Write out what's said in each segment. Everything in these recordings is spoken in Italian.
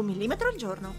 Un millimetro al giorno.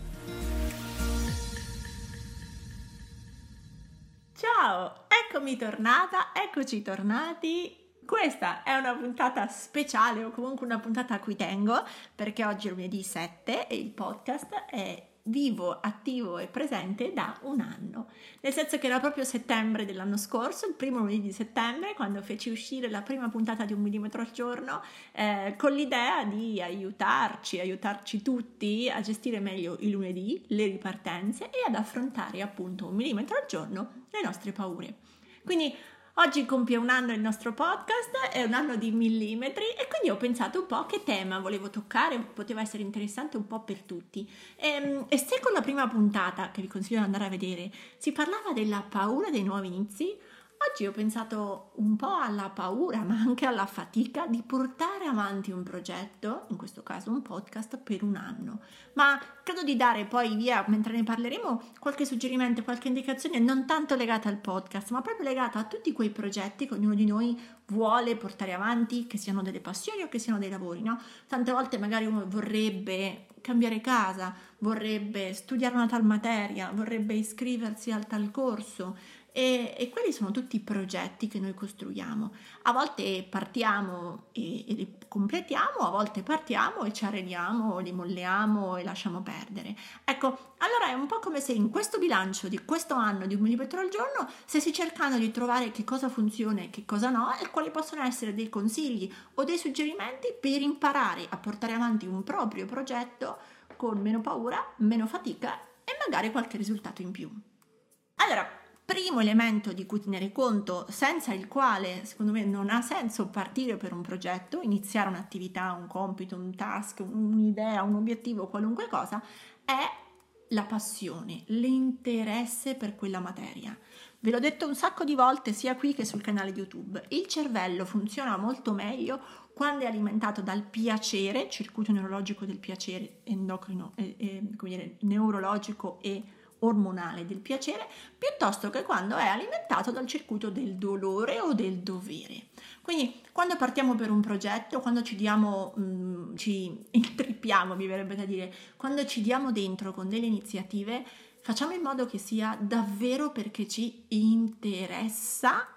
Ciao, eccomi tornata, eccoci tornati. Questa è una puntata speciale o comunque una puntata a cui tengo perché oggi è lunedì 7 e il podcast è vivo, attivo e presente da un anno. Nel senso che era proprio settembre dell'anno scorso, il primo lunedì di settembre, quando feci uscire la prima puntata di un millimetro al giorno, eh, con l'idea di aiutarci, aiutarci tutti a gestire meglio i lunedì, le ripartenze e ad affrontare appunto un millimetro al giorno le nostre paure. Quindi Oggi compie un anno il nostro podcast, è un anno di millimetri e quindi ho pensato un po' che tema volevo toccare, poteva essere interessante un po' per tutti. E, ehm, e se con la prima puntata, che vi consiglio di andare a vedere, si parlava della paura dei nuovi inizi, Oggi ho pensato un po' alla paura, ma anche alla fatica di portare avanti un progetto, in questo caso un podcast, per un anno. Ma credo di dare poi via, mentre ne parleremo, qualche suggerimento, qualche indicazione non tanto legata al podcast, ma proprio legata a tutti quei progetti che ognuno di noi vuole portare avanti, che siano delle passioni o che siano dei lavori, no? Tante volte magari uno vorrebbe cambiare casa, vorrebbe studiare una tal materia, vorrebbe iscriversi al tal corso, e, e, quelli sono tutti i progetti che noi costruiamo. A volte partiamo e, e, li completiamo, a volte partiamo e ci arrediamo, li molliamo e lasciamo perdere. Ecco, allora è un po' come se in questo bilancio di questo anno di un millimetro al giorno stessi cercando di trovare che cosa funziona e che cosa no e quali possono essere dei consigli o dei suggerimenti per imparare a portare avanti un proprio progetto con meno paura, meno fatica e magari qualche risultato in più. Allora, primo elemento di cui tenere conto, senza il quale secondo me non ha senso partire per un progetto, iniziare un'attività, un compito, un task, un'idea, un obiettivo, qualunque cosa, è la passione, l'interesse per quella materia. Ve l'ho detto un sacco di volte sia qui che sul canale YouTube. Il cervello funziona molto meglio quando è alimentato dal piacere, circuito neurologico del piacere endocrino, eh, eh, dire, neurologico e ormonale del piacere piuttosto che quando è alimentato dal circuito del dolore o del dovere. Quindi quando partiamo per un progetto, quando ci diamo, mh, mm, ci intrippiamo, mi verrebbe da dire, quando ci diamo dentro con delle iniziative, facciamo in modo che sia davvero perché ci interessa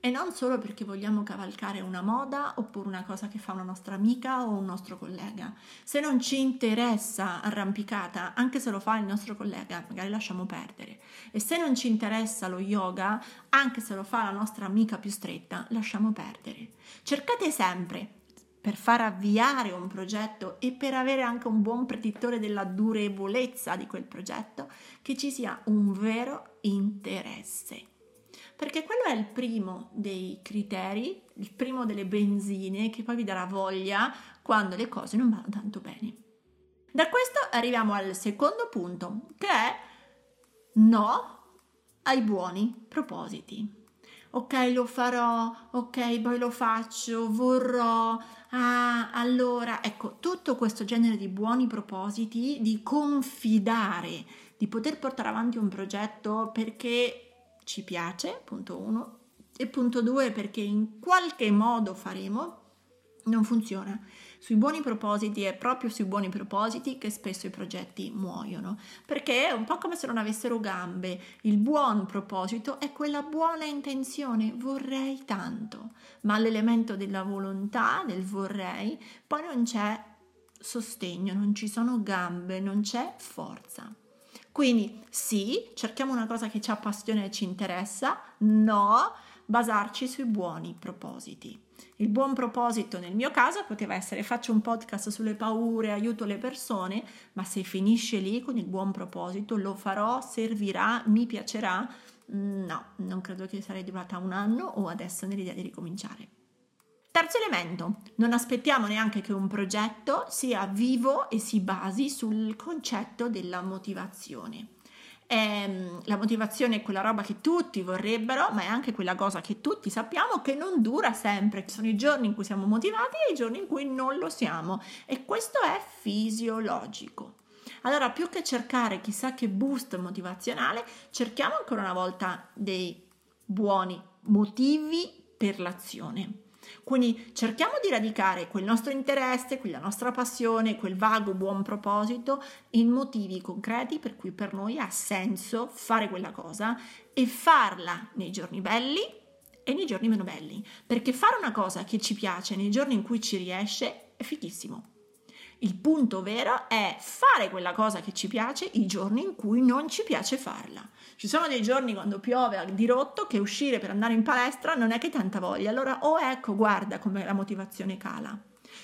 e non solo perché vogliamo cavalcare una moda oppure una cosa che fa una nostra amica o un nostro collega. Se non ci interessa arrampicata, anche se lo fa il nostro collega, magari lasciamo perdere. E se non ci interessa lo yoga, anche se lo fa la nostra amica più stretta, lasciamo perdere. Cercate sempre per far avviare un progetto e per avere anche un buon predittore della durevolezza di quel progetto, che ci sia un vero interesse perché quello è il primo dei criteri, il primo delle benzine che poi vi darà voglia quando le cose non vanno tanto bene. Da questo arriviamo al secondo punto, che è no ai buoni propositi. Ok, lo farò, ok, poi lo faccio, vorrò, ah, allora, ecco, tutto questo genere di buoni propositi, di confidare, di poter portare avanti un progetto perché ci piace, punto uno, e punto due perché in qualche modo faremo, non funziona. Sui buoni propositi è proprio sui buoni propositi che spesso i progetti muoiono, perché è un po' come se non avessero gambe. Il buon proposito è quella buona intenzione, vorrei tanto, ma l'elemento della volontà, del vorrei, poi non c'è sostegno, non ci sono gambe, non c'è forza. Quindi sì, cerchiamo una cosa che ci appassiona e ci interessa, no, basarci sui buoni propositi. Il buon proposito nel mio caso poteva essere faccio un podcast sulle paure, aiuto le persone, ma se finisce lì con il buon proposito lo farò, servirà, mi piacerà? No, non credo che sarei durata un anno o adesso nell'idea di ricominciare. Terzo elemento, non aspettiamo neanche che un progetto sia vivo e si basi sul concetto della motivazione. Ehm, la motivazione è quella roba che tutti vorrebbero, ma è anche quella cosa che tutti sappiamo che non dura sempre. Ci sono i giorni in cui siamo motivati e i giorni in cui non lo siamo e questo è fisiologico. Allora, più che cercare chissà che boost motivazionale, cerchiamo ancora una volta dei buoni motivi per l'azione. Quindi cerchiamo di radicare quel nostro interesse, quella nostra passione, quel vago buon proposito in motivi concreti per cui per noi ha senso fare quella cosa e farla nei giorni belli e nei giorni meno belli. Perché fare una cosa che ci piace nei giorni in cui ci riesce è fighissimo. Il punto vero è fare quella cosa che ci piace i giorni in cui non ci piace farla. Ci sono dei giorni quando piove a dirotto che uscire per andare in palestra non è che tanta voglia. Allora, oh ecco, guarda come la motivazione cala.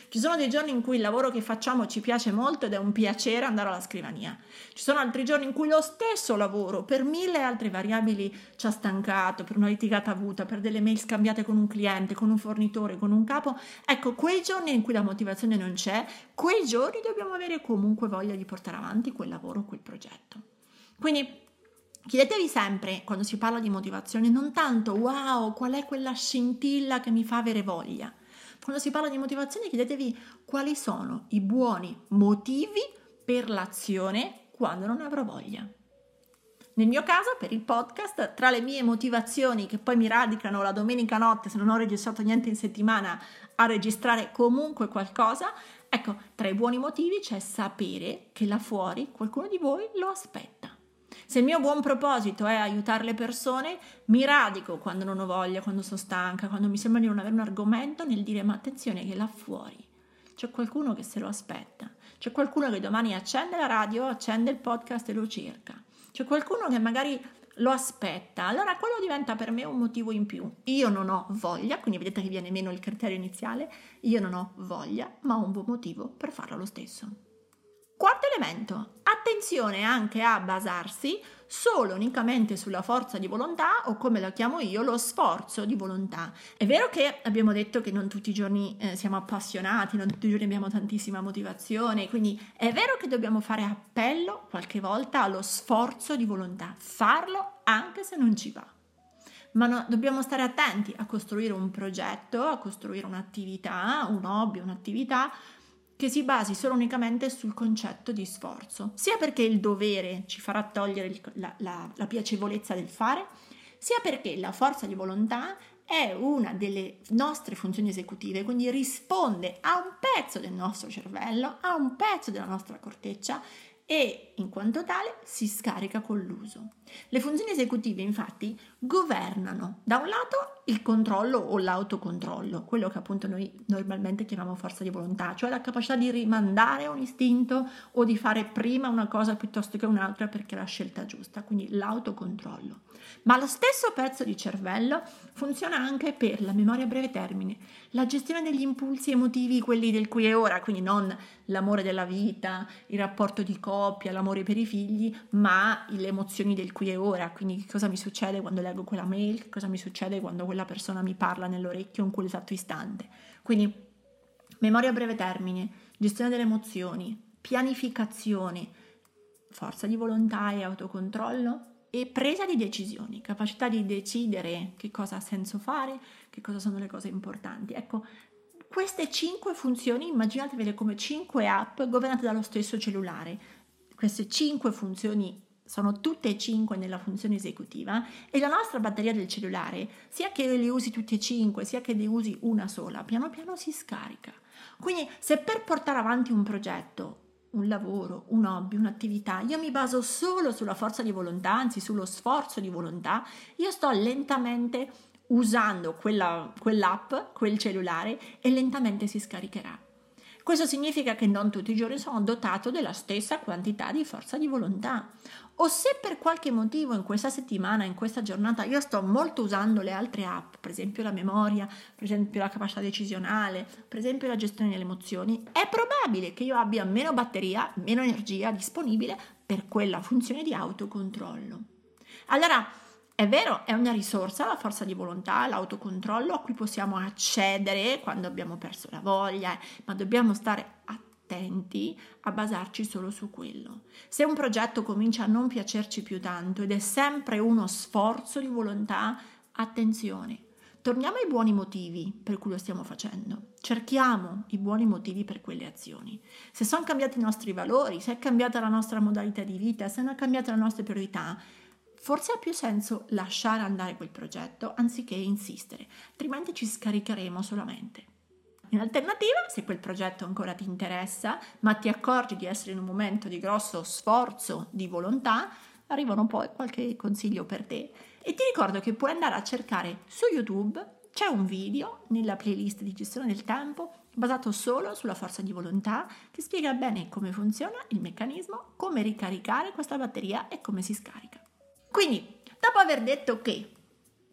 Ci sono dei giorni in cui il lavoro che facciamo ci piace molto ed è un piacere andare alla scrivania. Ci sono altri giorni in cui lo stesso lavoro, per mille altre variabili, ci ha stancato, per una litigata avuta, per delle mail scambiate con un cliente, con un fornitore, con un capo. Ecco, quei giorni in cui la motivazione non c'è, quei giorni dobbiamo avere comunque voglia di portare avanti quel lavoro, quel progetto. Quindi Chiedetevi sempre, quando si parla di motivazione, non tanto wow, qual è quella scintilla che mi fa avere voglia. Quando si parla di motivazione, chiedetevi quali sono i buoni motivi per l'azione quando non avrò voglia. Nel mio caso, per il podcast, tra le mie motivazioni che poi mi radicano la domenica notte, se non ho registrato niente in settimana, a registrare comunque qualcosa, ecco, tra i buoni motivi c'è sapere che là fuori qualcuno di voi lo aspetta. Se il mio buon proposito è aiutare le persone, mi radico quando non ho voglia, quando sono stanca, quando mi sembra di non avere un argomento nel dire ma attenzione che là fuori c'è qualcuno che se lo aspetta, c'è qualcuno che domani accende la radio, accende il podcast e lo cerca, c'è qualcuno che magari lo aspetta, allora quello diventa per me un motivo in più. Io non ho voglia, quindi vedete che viene meno il criterio iniziale, io non ho voglia, ma ho un buon motivo per farlo lo stesso. Quarto elemento, attenzione anche a basarsi solo unicamente sulla forza di volontà o come la chiamo io lo sforzo di volontà. È vero che abbiamo detto che non tutti i giorni eh, siamo appassionati, non tutti i giorni abbiamo tantissima motivazione, quindi è vero che dobbiamo fare appello qualche volta allo sforzo di volontà, farlo anche se non ci va. Ma no, dobbiamo stare attenti a costruire un progetto, a costruire un'attività, un hobby, un'attività che si basi solo unicamente sul concetto di sforzo, sia perché il dovere ci farà togliere il, la, la, la piacevolezza del fare, sia perché la forza di volontà è una delle nostre funzioni esecutive, quindi risponde a un pezzo del nostro cervello, a un pezzo della nostra corteccia e in quanto tale si scarica con l'uso. Le funzioni esecutive infatti governano da un lato il controllo o l'autocontrollo, quello che appunto noi normalmente chiamiamo forza di volontà, cioè la capacità di rimandare un istinto o di fare prima una cosa piuttosto che un'altra perché è la scelta giusta, quindi l'autocontrollo. Ma lo stesso pezzo di cervello funziona anche per la memoria a breve termine, la gestione degli impulsi emotivi, quelli del qui e ora, quindi non l'amore della vita, il rapporto di coppia, l'amore per i figli, ma le emozioni del qui e ora, quindi cosa mi succede quando leggo quella mail, cosa mi succede quando quella persona mi parla nell'orecchio in quell'esatto istante. Quindi memoria a breve termine, gestione delle emozioni, pianificazione, forza di volontà e autocontrollo e presa di decisioni, capacità di decidere che cosa ha senso fare, che cosa sono le cose importanti. Ecco, queste cinque funzioni, immaginatevele come cinque app governate dallo stesso cellulare. Queste cinque funzioni sono tutte e cinque nella funzione esecutiva e la nostra batteria del cellulare, sia che le usi tutte e cinque, sia che ne usi una sola, piano piano si scarica. Quindi se per portare avanti un progetto un lavoro, un hobby, un'attività, io mi baso solo sulla forza di volontà, anzi sullo sforzo di volontà, io sto lentamente usando quella, quell'app, quel cellulare e lentamente si scaricherà. Questo significa che non tutti i giorni sono dotato della stessa quantità di forza di volontà. O se per qualche motivo in questa settimana, in questa giornata, io sto molto usando le altre app, per esempio la memoria, per esempio la capacità decisionale, per esempio la gestione delle emozioni, è probabile che io abbia meno batteria, meno energia disponibile per quella funzione di autocontrollo. Allora, È vero, è una risorsa la forza di volontà, l'autocontrollo a cui possiamo accedere quando abbiamo perso la voglia, ma dobbiamo stare attenti a basarci solo su quello. Se un progetto comincia a non piacerci più tanto ed è sempre uno sforzo di volontà, attenzione. Torniamo ai buoni motivi per cui lo stiamo facendo. Cerchiamo i buoni motivi per quelle azioni. Se sono cambiati i nostri valori, se è cambiata la nostra modalità di vita, se sono cambiate le nostre priorità, forse ha più senso lasciare andare quel progetto anziché insistere, altrimenti ci scaricheremo solamente. In alternativa, se quel progetto ancora ti interessa, ma ti accorgi di essere in un momento di grosso sforzo di volontà, arrivano poi qualche consiglio per te. E ti ricordo che puoi andare a cercare su YouTube, c'è un video nella playlist di gestione del tempo basato solo sulla forza di volontà che spiega bene come funziona il meccanismo, come ricaricare questa batteria e come si scarica. Quindi, dopo aver detto che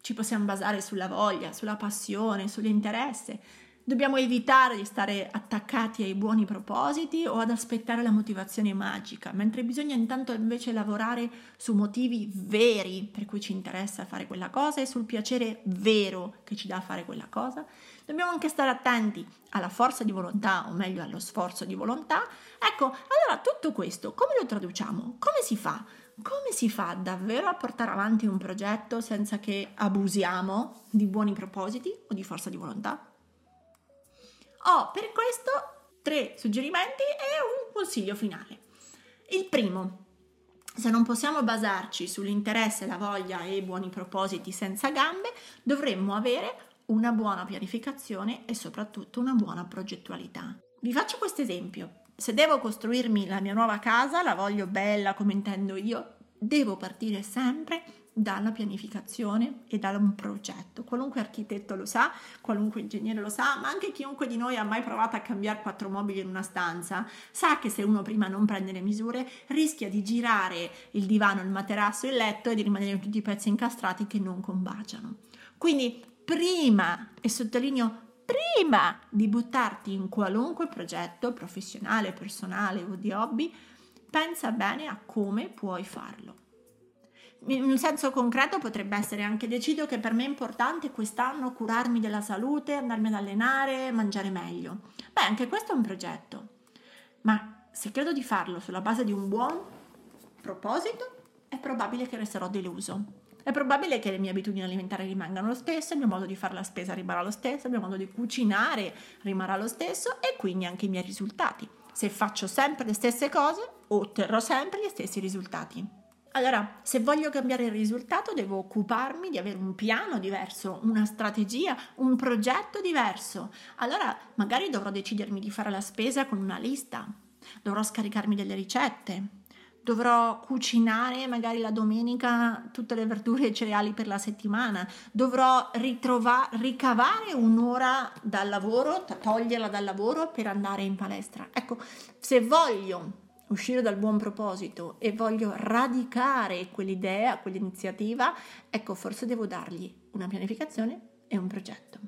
ci possiamo basare sulla voglia, sulla passione, sull'interesse, dobbiamo evitare di stare attaccati ai buoni propositi o ad aspettare la motivazione magica, mentre bisogna intanto invece lavorare su motivi veri per cui ci interessa fare quella cosa e sul piacere vero che ci dà fare quella cosa. Dobbiamo anche stare attenti alla forza di volontà, o meglio allo sforzo di volontà. Ecco, allora tutto questo come lo traduciamo? Come si fa? come si fa davvero a portare avanti un progetto senza che abusiamo di buoni propositi o di forza di volontà? Ho per questo tre suggerimenti e un consiglio finale. Il primo, se non possiamo basarci sull'interesse, la voglia e i buoni propositi senza gambe, dovremmo avere una buona pianificazione e soprattutto una buona progettualità. Vi faccio questo esempio se devo costruirmi la mia nuova casa, la voglio bella come intendo io, devo partire sempre dalla pianificazione e da un progetto. Qualunque architetto lo sa, qualunque ingegnere lo sa, ma anche chiunque di noi ha mai provato a cambiare quattro mobili in una stanza, sa che se uno prima non prende le misure rischia di girare il divano, il materasso, il letto e di rimanere tutti i pezzi incastrati che non combaciano. Quindi prima, e sottolineo prima di buttarti in qualunque progetto professionale, personale o di hobby, pensa bene a come puoi farlo. In un senso concreto potrebbe essere anche decido che per me è importante quest'anno curarmi della salute, andarmi ad allenare, mangiare meglio. Beh, anche questo è un progetto. Ma se credo di farlo sulla base di un buon proposito, è probabile che resterò deluso. È probabile che le mie abitudini alimentari rimangano lo stesso, il mio modo di fare la spesa rimarrà lo stesso, il mio modo di cucinare rimarrà lo stesso e quindi anche i miei risultati. Se faccio sempre le stesse cose, otterrò sempre gli stessi risultati. Allora, se voglio cambiare il risultato, devo occuparmi di avere un piano diverso, una strategia, un progetto diverso. Allora, magari dovrò decidermi di fare la spesa con una lista, dovrò scaricarmi delle ricette, dovrò cucinare magari la domenica tutte le verdure e i cereali per la settimana, dovrò ritrovare, ricavare un'ora dal lavoro, toglierla dal lavoro per andare in palestra. Ecco, se voglio uscire dal buon proposito e voglio radicare quell'idea, quell'iniziativa, ecco, forse devo dargli una pianificazione e un progetto.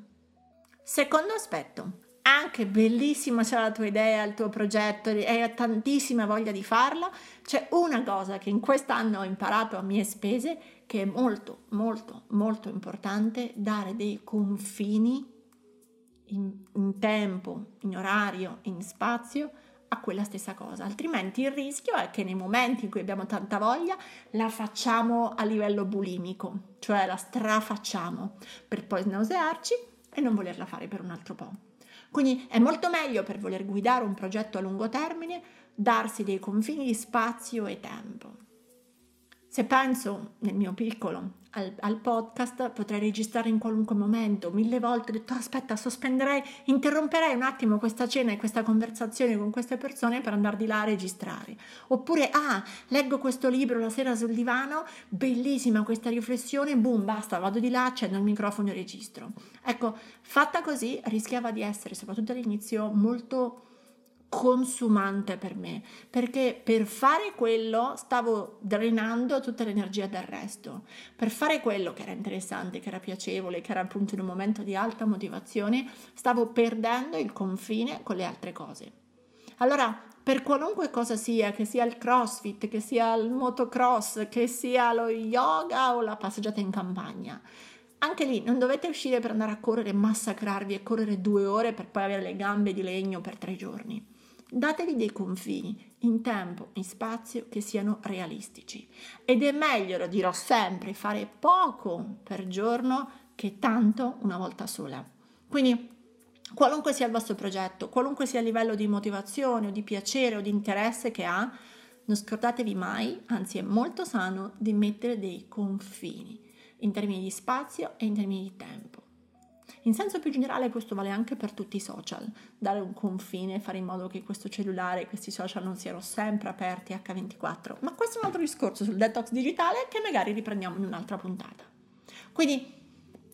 Secondo aspetto, anche bellissima sia la tua idea, il tuo progetto e hai tantissima voglia di farla, c'è una cosa che in quest'anno ho imparato a mie spese che è molto, molto, molto importante, dare dei confini in, in tempo, in orario, in spazio a quella stessa cosa, altrimenti il rischio è che nei momenti in cui abbiamo tanta voglia la facciamo a livello bulimico, cioè la strafacciamo per poi nausearci e non volerla fare per un altro po'. Quindi è molto meglio per voler guidare un progetto a lungo termine darsi dei confini di spazio e tempo. Se penso nel mio piccolo al, al, podcast potrei registrare in qualunque momento, mille volte ho detto aspetta, sospenderei, interromperei un attimo questa cena e questa conversazione con queste persone per andare di là a registrare. Oppure ah, leggo questo libro la sera sul divano, bellissima questa riflessione, boom, basta, vado di là, accendo il microfono e registro. Ecco, fatta così rischiava di essere, soprattutto all'inizio, molto consumante per me, perché per fare quello stavo drenando tutta l'energia del resto. Per fare quello che era interessante, che era piacevole, che era appunto in un momento di alta motivazione, stavo perdendo il confine con le altre cose. Allora, per qualunque cosa sia, che sia il crossfit, che sia il motocross, che sia lo yoga o la passeggiata in campagna. Anche lì non dovete uscire per andare a correre, massacrarvi e correre due ore per poi avere le gambe di legno per tre giorni. Datevi dei confini in tempo, in spazio che siano realistici. Ed è meglio, lo dirò sempre, fare poco per giorno che tanto una volta sola. Quindi qualunque sia il vostro progetto, qualunque sia il livello di motivazione o di piacere o di interesse che ha, non scordatevi mai, anzi è molto sano, di mettere dei confini in termini di spazio e in termini di tempo. In senso più generale questo vale anche per tutti i social, dare un confine, fare in modo che questo cellulare questi social non siano sempre aperti H24, ma questo è un altro discorso sul detox digitale che magari riprendiamo in un'altra puntata. Quindi,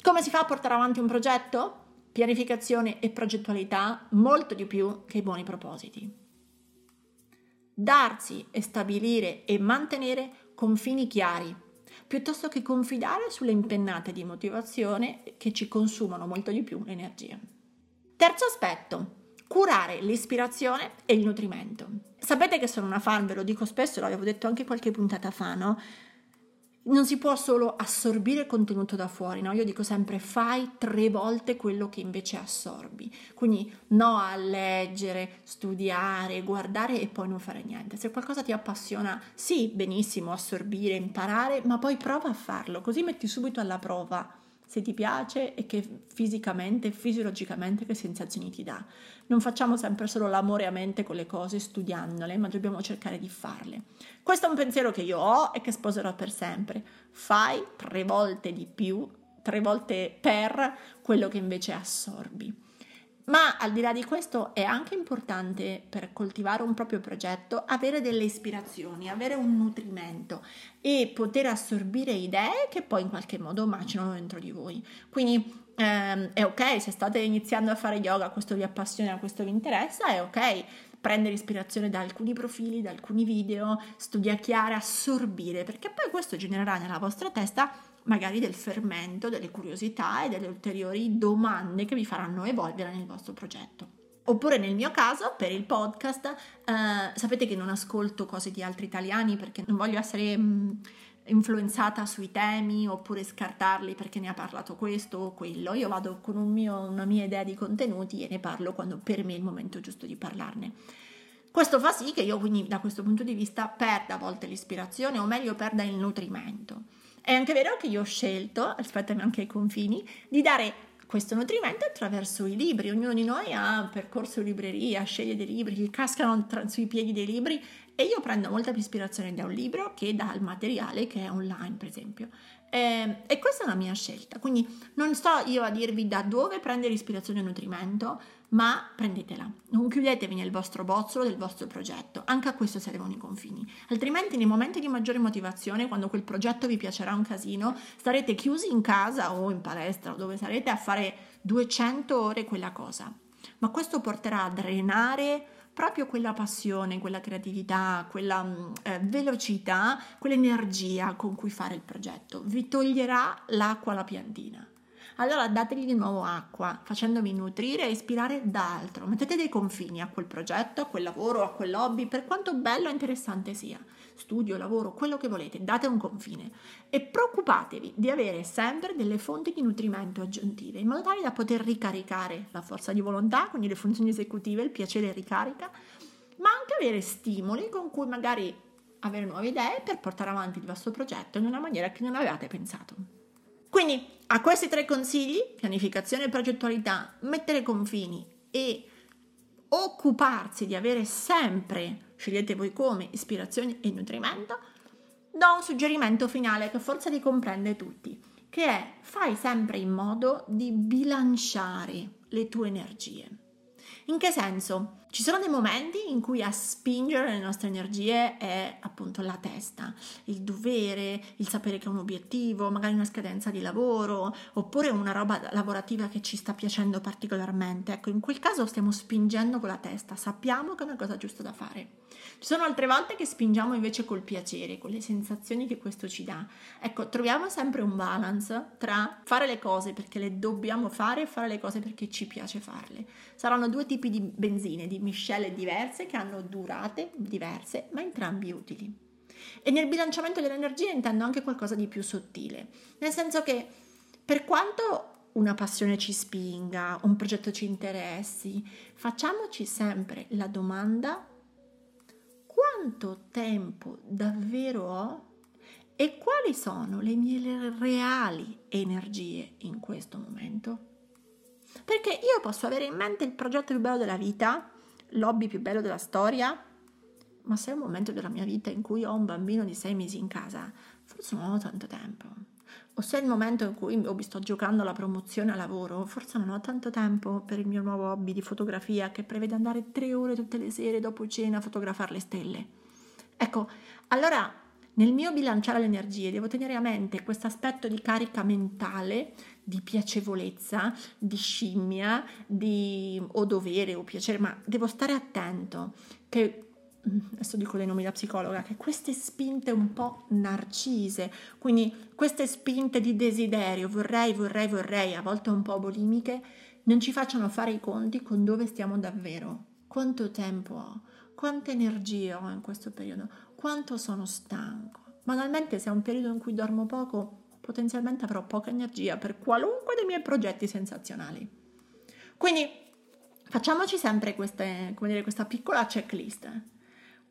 come si fa a portare avanti un progetto? Pianificazione e progettualità molto di più che i buoni propositi. Darsi e stabilire e mantenere confini chiari piuttosto che confidare sulle impennate di motivazione che ci consumano molto di più l'energia. Terzo aspetto, curare l'ispirazione e il nutrimento. Sapete che sono una fan, ve lo dico spesso, l'avevo detto anche qualche puntata fa, no? Non si può solo assorbire contenuto da fuori, no? Io dico sempre fai tre volte quello che invece assorbi. Quindi no a leggere, studiare, guardare e poi non fare niente. Se qualcosa ti appassiona, sì, benissimo, assorbire, imparare, ma poi prova a farlo, così metti subito alla prova se ti piace e che fisicamente, fisiologicamente che sensazioni ti dà. Non facciamo sempre solo l'amore a mente con le cose studiandole, ma dobbiamo cercare di farle. Questo è un pensiero che io ho e che sposerò per sempre. Fai tre volte di più, tre volte per quello che invece assorbi. Ma al di là di questo è anche importante per coltivare un proprio progetto avere delle ispirazioni, avere un nutrimento e poter assorbire idee che poi in qualche modo macinano dentro di voi. Quindi ehm, è ok se state iniziando a fare yoga, questo vi appassiona, questo vi interessa, è ok prendere ispirazione da alcuni profili, da alcuni video, studiare, assorbire, perché poi questo genererà nella vostra testa magari del fermento, delle curiosità e delle ulteriori domande che vi faranno evolvere nel vostro progetto. Oppure nel mio caso, per il podcast, eh, sapete che non ascolto cose di altri italiani perché non voglio essere mh, mm, influenzata sui temi oppure scartarli perché ne ha parlato questo o quello. Io vado con un mio, una mia idea di contenuti e ne parlo quando per me è il momento giusto di parlarne. Questo fa sì che io quindi da questo punto di vista perda a volte l'ispirazione o meglio perda il nutrimento. È anche vero che io ho scelto, aspettami anche ai confini, di dare questo nutrimento attraverso i libri. Ognuno di noi ha un percorso in libreria, sceglie dei libri, gli cascano tra, sui piedi dei libri e io prendo molta più ispirazione da un libro che dal materiale che è online, per esempio. Eh, e questa è una mia scelta, quindi non sto io a dirvi da dove prendere ispirazione e nutrimento, ma prendetela. Non chiudetevi nel vostro bozzolo del vostro progetto, anche a questo servono i confini. Altrimenti nei momenti di maggiore motivazione, quando quel progetto vi piacerà un casino, starete chiusi in casa o in palestra o dove sarete a fare 200 ore quella cosa. Ma questo porterà a drenare proprio quella passione, quella creatività, quella mm, eh, velocità, quell'energia con cui fare il progetto. Vi toglierà l'acqua alla piantina. Allora dategli di nuovo acqua, facendovi nutrire e ispirare da altro. Mettete dei confini a quel progetto, a quel lavoro, a quel hobby, per quanto bello e interessante sia. Studio, lavoro, quello che volete, date un confine. E preoccupatevi di avere sempre delle fonti di nutrimento aggiuntive, in modo tale da poter ricaricare la forza di volontà, quindi le funzioni esecutive, il piacere ricarica, ma anche avere stimoli con cui magari avere nuove idee per portare avanti il vostro progetto in una maniera che non avevate pensato. Quindi a questi tre consigli, pianificazione e progettualità, mettere confini e occuparsi di avere sempre, scegliete voi come, ispirazione e nutrimento, do un suggerimento finale che forse li comprende tutti, che è fai sempre in modo di bilanciare le tue energie. In che senso? Ci sono dei momenti in cui a spingere le nostre energie è appunto la testa, il dovere, il sapere che è un obiettivo, magari una scadenza di lavoro, oppure una roba lavorativa che ci sta piacendo particolarmente. Ecco, in quel caso stiamo spingendo con la testa, sappiamo che è una cosa giusta da fare. Ci sono altre volte che spingiamo invece col piacere, con le sensazioni che questo ci dà. Ecco, troviamo sempre un balance tra fare le cose perché le dobbiamo fare e fare le cose perché ci piace farle. Saranno due tipi di benzine, di miscele diverse che hanno durate diverse, ma entrambi utili. E nel bilanciamento dell'energia intendo anche qualcosa di più sottile, nel senso che per quanto una passione ci spinga, un progetto ci interessi, facciamoci sempre la domanda quanto tempo davvero ho e quali sono le mie reali energie in questo momento? Perché io posso avere in mente il progetto più bello della vita, l'hobby più bello della storia, ma se è un momento della mia vita in cui ho un bambino di sei mesi in casa, forse non ho tanto tempo. O se è il momento in cui mi sto giocando alla promozione a lavoro, forse non ho tanto tempo per il mio nuovo hobby di fotografia che prevede andare tre ore tutte le sere dopo cena a fotografare le stelle. Ecco, allora nel mio bilanciare le energie devo tenere a mente questo aspetto di carica mentale, di piacevolezza, di scimmia, di o dovere o piacere, ma devo stare attento che mm, adesso dico dei nomi da psicologa, che queste spinte un po' narcise, quindi queste spinte di desiderio, vorrei, vorrei, vorrei, a volte un po' bulimiche, non ci facciano fare i conti con dove stiamo davvero, quanto tempo ho, quante energie ho in questo periodo, quanto sono stanco. Banalmente, se è un periodo in cui dormo poco, potenzialmente avrò poca energia per qualunque dei miei progetti sensazionali. Quindi facciamoci sempre queste, dire, questa piccola checklist.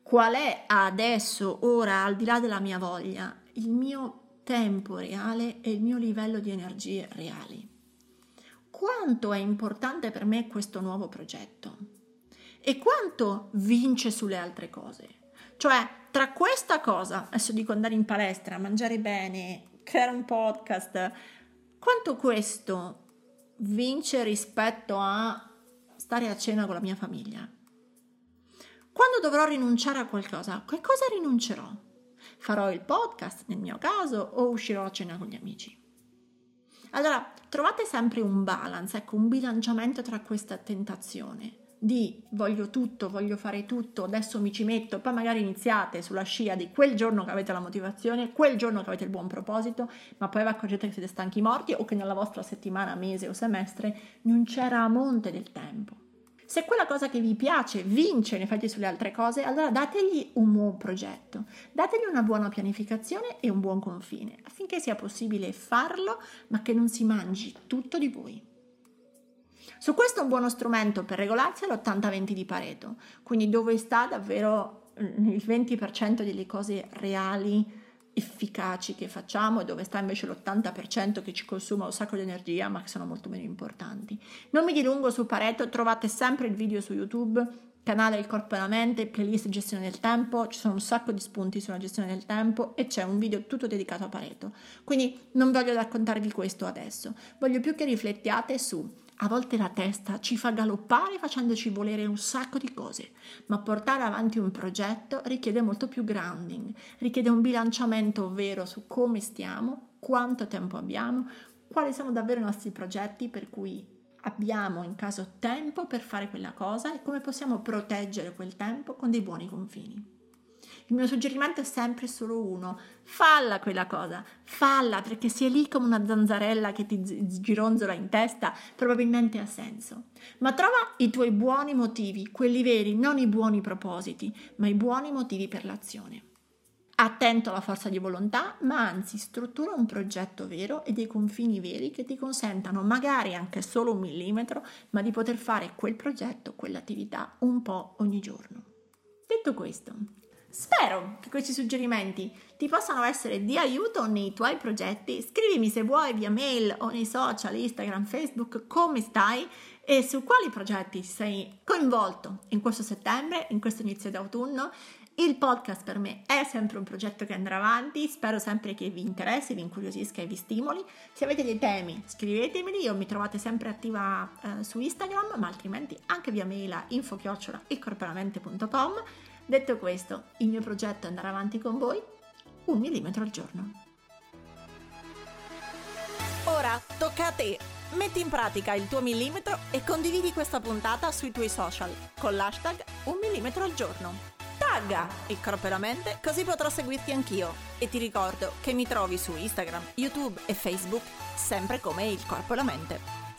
Qual è adesso, ora, al di là della mia voglia, il mio tempo reale e il mio livello di energie reali? Quanto è importante per me questo nuovo progetto? E quanto vince sulle altre cose? Cioè, tra questa cosa, adesso dico andare in palestra, mangiare bene, creare un podcast, quanto questo vince rispetto a stare a cena con la mia famiglia? Quando dovrò rinunciare a qualcosa, a che cosa rinuncerò? Farò il podcast nel mio caso o uscirò a cena con gli amici? Allora, trovate sempre un balance, ecco, un bilanciamento tra questa tentazione di voglio tutto, voglio fare tutto, adesso mi ci metto, poi magari iniziate sulla scia di quel giorno che avete la motivazione, quel giorno che avete il buon proposito, ma poi vi accorgete che siete stanchi morti o che nella vostra settimana, mese o semestre non c'era a monte del tempo. Se quella cosa che vi piace vince in effetti sulle altre cose, allora dategli un buon progetto, dategli una buona pianificazione e un buon confine, affinché sia possibile farlo, ma che non si mangi tutto di voi. Su questo è un buono strumento per regolarsi è l'80-20 di Pareto, quindi dove sta davvero mm, il 20% delle cose reali, efficaci che facciamo e dove sta invece l'80% che ci consuma un sacco di energia ma che sono molto meno importanti. Non mi dilungo su Pareto, trovate sempre il video su YouTube, canale Il Corpo e la Mente, playlist gestione del tempo, ci sono un sacco di spunti sulla gestione del tempo e c'è un video tutto dedicato a Pareto. Quindi non voglio raccontarvi questo adesso, voglio più che riflettiate su a volte la testa ci fa galoppare facendoci volere un sacco di cose, ma portare avanti un progetto richiede molto più grounding, richiede un bilanciamento vero su come stiamo, quanto tempo abbiamo, quali sono davvero i nostri progetti per cui abbiamo in caso tempo per fare quella cosa e come possiamo proteggere quel tempo con dei buoni confini. Il mio suggerimento è sempre solo uno, falla quella cosa, falla perché se è lì come una zanzarella che ti gironzola in testa, probabilmente ha senso. Ma trova i tuoi buoni motivi, quelli veri, non i buoni propositi, ma i buoni motivi per l'azione. Attento alla forza di volontà, ma anzi struttura un progetto vero e dei confini veri che ti consentano magari anche solo un millimetro, ma di poter fare quel progetto, quell'attività un po' ogni giorno. Detto questo, Spero che questi suggerimenti ti possano essere di aiuto nei tuoi progetti. Scrivimi se vuoi via mail o nei social, Instagram, Facebook, come stai e su quali progetti sei coinvolto in questo settembre, in questo inizio d'autunno. Il podcast per me è sempre un progetto che andrà avanti, spero sempre che vi interessi, vi incuriosisca e vi stimoli. Se avete dei temi scrivetemeli, io mi trovate sempre attiva eh, su Instagram, ma altrimenti anche via mail a info-ilcorporamente.com Detto questo, il mio progetto è andare avanti con voi un millimetro al giorno. Ora tocca a te! Metti in pratica il tuo millimetro e condividi questa puntata sui tuoi social con l'hashtag un millimetro al giorno. Tagga il corpo e la mente così potrò seguirti anch'io. E ti ricordo che mi trovi su Instagram, YouTube e Facebook sempre come il corpo e la mente.